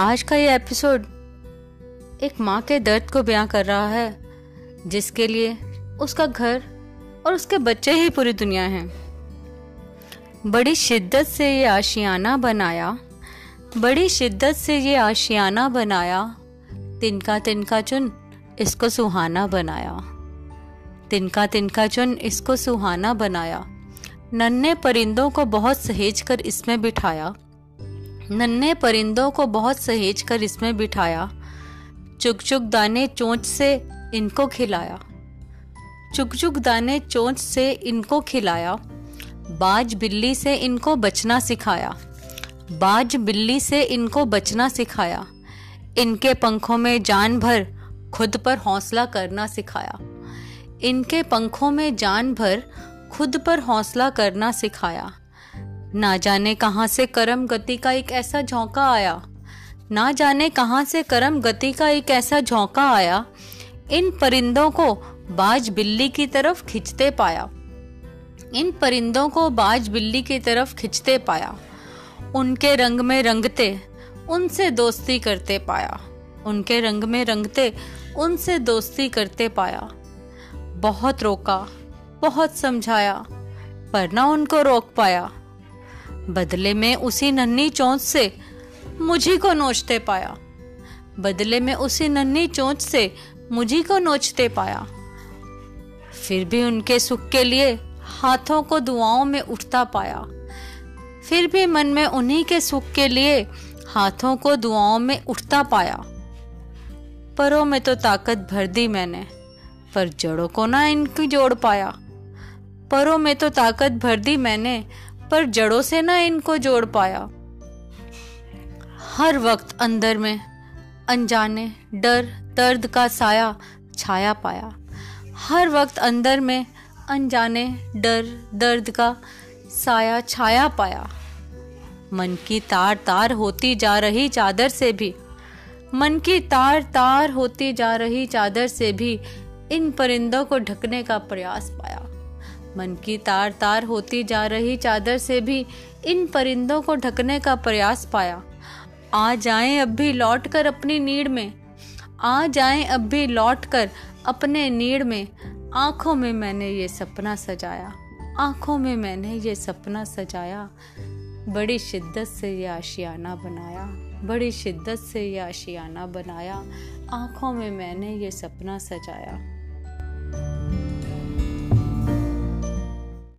आज का ये एपिसोड एक माँ के दर्द को बयां कर रहा है, जिसके लिए उसका घर और उसके बच्चे ही पूरी दुनिया हैं। बड़ी शिद्दत से ये आशियाना बनाया, बड़ी शिद्दत से ये आशियाना बनाया, तिनका तिनका चुन इसको सुहाना बनाया। तिनका तिनका चुन इसको सुहाना बनाया। नन्हे परिंदों को बहुत सहेज कर इसमें बिठाया। नन्हे परिंदों को बहुत सहेज कर इसमें बिठाया। चुक चुक दाने चोंच से इनको खिलाया। चुक चुक दाने चोंच से इनको खिलाया। बाज बिल्ली से इनको बचना सिखाया। बाज बिल्ली से इनको बचना सिखाया। इनके पंखों में जान भर खुद पर हौसला करना सिखाया। इनके पंखों में जान भर खुद पर हौसला करना सिखाया। ना जाने कहाँ से करम गति का एक ऐसा झोंका आया। ना जाने कहाँ से करम गति का एक ऐसा झोंका आया। इन परिंदों को बाज बिल्ली की तरफ़ खिंचते पाया। इन परिंदों को बाज बिल्ली की तरफ़ खिंचते पाया। उनके रंग में रंगते, उनसे दोस्ती करते पाया। उनके रंग में रंगते, उनसे दोस्ती करते पाया। बहुत रोका, बहुत समझाया, पर ना उनको रोक पाया। बदले में उसी नन्ही चोंच से मुझी को नोचते पाया। बदले में उसी नन्ही चोंच से मुझी को नोचते पाया। फिर भी उनके सुख के लिए हाथों को दुआओं में उठता पाया। फिर भी मन में उन्हीं के सुख के लिए हाथों को दुआओं में उठता पाया। परों में तो ताकत भर दी मैंने, पर जड़ों को ना इनकी जोड़ पाया। परों में तो ताकत भर दी मैंने पर जड़ों से ना इनको जोड़ पाया। हर वक्त अंदर में अनजाने, डर, दर्द का साया छाया पाया। हर वक्त अंदर में अनजाने, डर, दर्द का साया छाया पाया। मन की तार तार होती जा रही चादर से भी, मन की तार तार होती जा रही चादर से भी इन परिंदों को ढकने का प्रयास पाया। मन की तार तार होती जा रही चादर से भी इन परिंदों को ढकने का प्रयास पाया। आ जाएँ अब भी लौट कर अपनी नीड़ में। आ जाएँ अब भी लौट कर अपने नीड़ में। आँखों में मैंने ये सपना सजाया। आँखों में मैंने ये सपना सजाया। बड़ी शिद्दत से ये आशियाना बनाया। बड़ी शिद्दत से ये आशियाना बनाया। आँखों में मैंने ये सपना सजाया।